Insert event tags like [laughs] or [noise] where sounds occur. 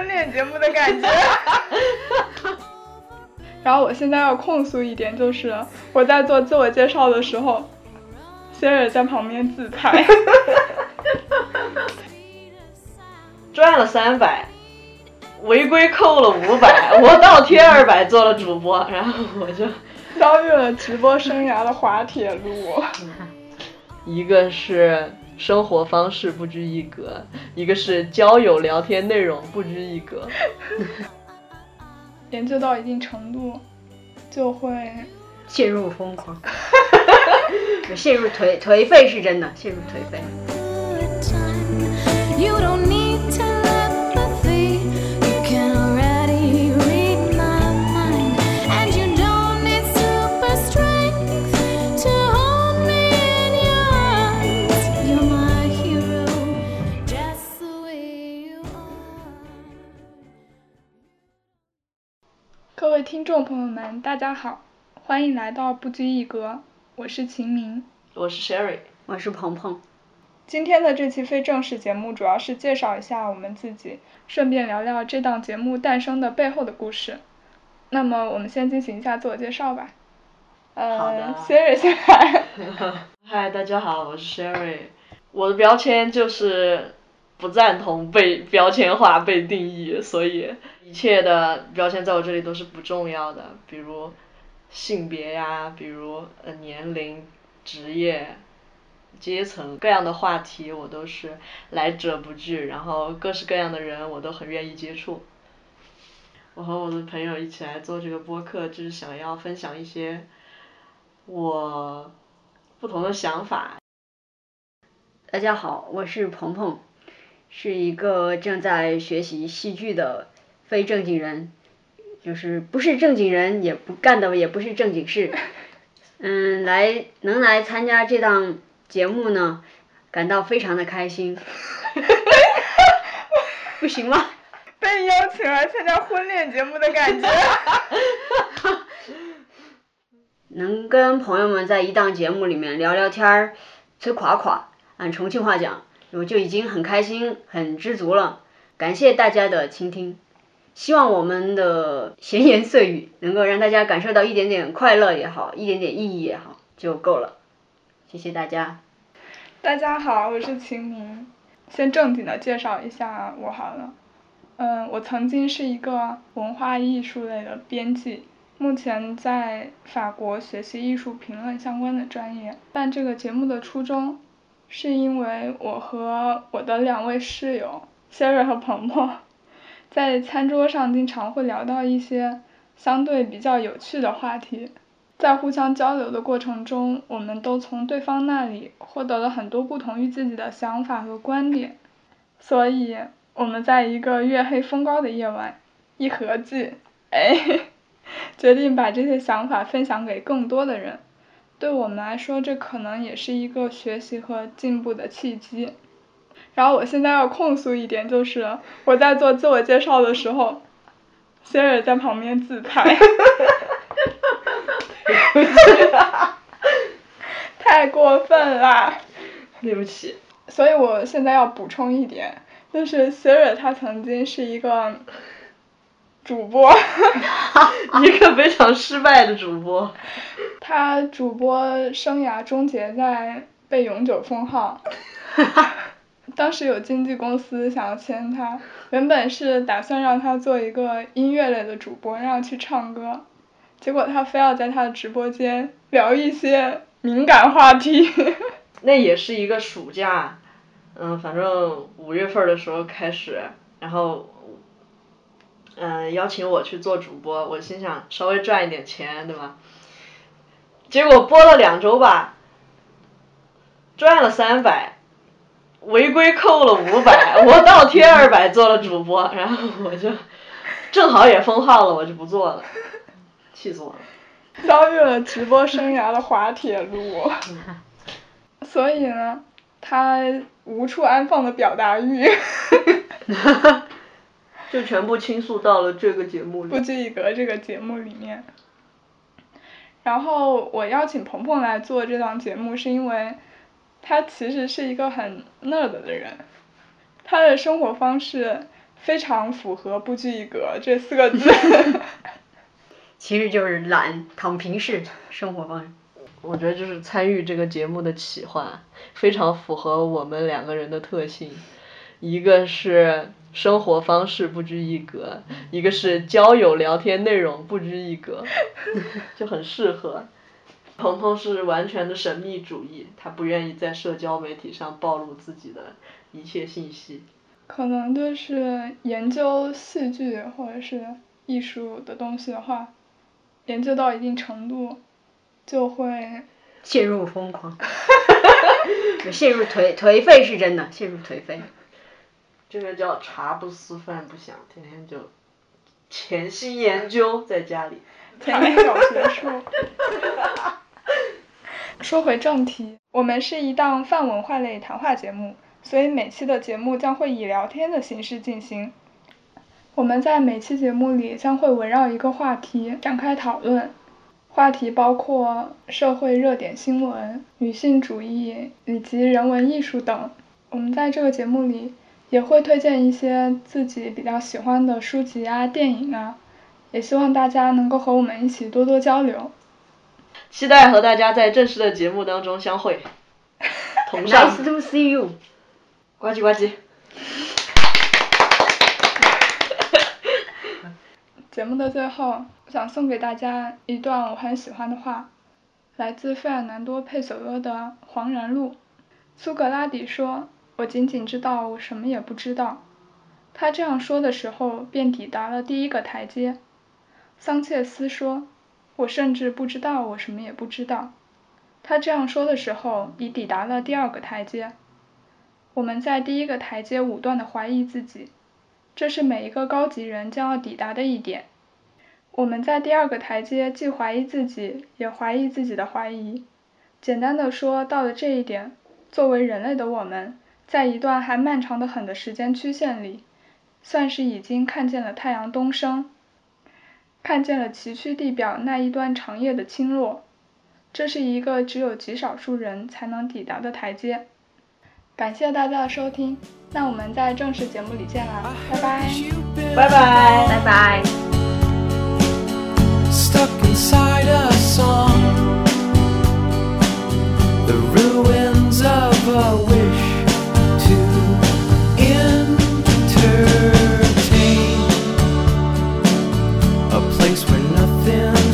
婚恋节目的感觉。[laughs] 然后我现在要控诉一点，就是我在做自我介绍的时候，Siri 在旁边自拍。赚了三百，违规扣了五百，我倒贴二百做了主播，然后我就遭遇了直播生涯的滑铁卢。[laughs] 一个是生活方式不拘一格，一个是交友聊天内容不拘一格。[laughs] 研究到一定程度，就会陷入疯狂，[laughs] 陷入颓颓废是真的，陷入颓废。听众朋友们，大家好，欢迎来到不拘一格，我是秦明，我是 Sherry，我是鹏鹏。今天的这期非正式节目主要是介绍一下我们自己，顺便聊聊这档节目诞生的背后的故事。那么我们先进行一下自我介绍吧。呃，Sherry 先来。[laughs] 嗨，大家好，我是 Sherry，我的标签就是不赞同被标签化、被定义，所以。一切的标签在我这里都是不重要的，比如性别呀，比如呃年龄、职业、阶层，各样的话题我都是来者不拒，然后各式各样的人我都很愿意接触。我和我的朋友一起来做这个播客，就是想要分享一些我不同的想法。大家好，我是鹏鹏，是一个正在学习戏剧的。非正经人，就是不是正经人，也不干的也不是正经事。[laughs] 嗯，来能来参加这档节目呢，感到非常的开心。[laughs] 不行吗？被邀请来参加婚恋节目的感觉。[laughs] 能跟朋友们在一档节目里面聊聊天儿，吹垮垮，按重庆话讲，我就已经很开心、很知足了。感谢大家的倾听。希望我们的闲言碎语能够让大家感受到一点点快乐也好，一点点意义也好，就够了。谢谢大家。大家好，我是秦明。先正经的介绍一下我好了。嗯，我曾经是一个文化艺术类的编辑，目前在法国学习艺术评论相关的专业。办这个节目的初衷，是因为我和我的两位室友 Siri 和鹏鹏。在餐桌上经常会聊到一些相对比较有趣的话题，在互相交流的过程中，我们都从对方那里获得了很多不同于自己的想法和观点，所以我们在一个月黑风高的夜晚，一合计，哎，[laughs] 决定把这些想法分享给更多的人，对我们来说，这可能也是一个学习和进步的契机。然后我现在要控诉一点，就是我在做自我介绍的时候，Siri 在旁边自拍，[laughs] 太过分了，[laughs] 对不起。所以我现在要补充一点，就是 Siri 他曾经是一个主播，[laughs] 一个非常失败的主播，他主播生涯终结在被永久封号。[laughs] 当时有经纪公司想要签他，原本是打算让他做一个音乐类的主播，让他去唱歌，结果他非要在他的直播间聊一些敏感话题。[laughs] 那也是一个暑假，嗯，反正五月份的时候开始，然后，嗯，邀请我去做主播，我心想稍微赚一点钱，对吧？结果播了两周吧，赚了三百。违规扣了五百，我倒贴二百做了主播，然后我就正好也封号了，我就不做了，气死我了。[laughs] 遭遇了直播生涯的滑铁卢，所以呢，他无处安放的表达欲 [laughs] [laughs] 就全部倾诉到了这个节目里。不拘一格这个节目里面。然后我邀请鹏鹏来做这档节目，是因为。他其实是一个很 nerd 的人，他的生活方式非常符合“不拘一格”这四个字。[laughs] 其实就是懒躺平式生活方式。我觉得就是参与这个节目的企划，非常符合我们两个人的特性。一个是生活方式不拘一格，一个是交友聊天内容不拘一格，[laughs] 就很适合。鹏鹏是完全的神秘主义，他不愿意在社交媒体上暴露自己的一切信息。可能就是研究戏剧或者是艺术的东西的话，研究到一定程度，就会陷入疯狂，[laughs] 陷入颓颓废是真的，陷入颓废。这个叫茶不思饭不想，天天就潜心研究在家里。[laughs] 天天搞学术。说回正题，我们是一档泛文化类谈话节目，所以每期的节目将会以聊天的形式进行。我们在每期节目里将会围绕一个话题展开讨论，话题包括社会热点新闻、女性主义以及人文艺术等。我们在这个节目里。也会推荐一些自己比较喜欢的书籍啊、电影啊，也希望大家能够和我们一起多多交流。期待和大家在正式的节目当中相会。同上。Nice to see you。呱唧呱唧。[laughs] 节目的最后，想送给大家一段我很喜欢的话，来自费尔南多·佩索阿的《黄然路》。苏格拉底说。我仅仅知道我什么也不知道。他这样说的时候，便抵达了第一个台阶。桑切斯说：“我甚至不知道我什么也不知道。”他这样说的时候，已抵达了第二个台阶。我们在第一个台阶武断地怀疑自己，这是每一个高级人将要抵达的一点。我们在第二个台阶既怀疑自己，也怀疑自己的怀疑。简单的说，到了这一点，作为人类的我们。在一段还漫长的很的时间曲线里，算是已经看见了太阳东升，看见了崎岖地表那一端长夜的倾落。这是一个只有极少数人才能抵达的台阶。感谢大家的收听，那我们在正式节目里见啦，拜拜，拜拜，拜拜。place where nothing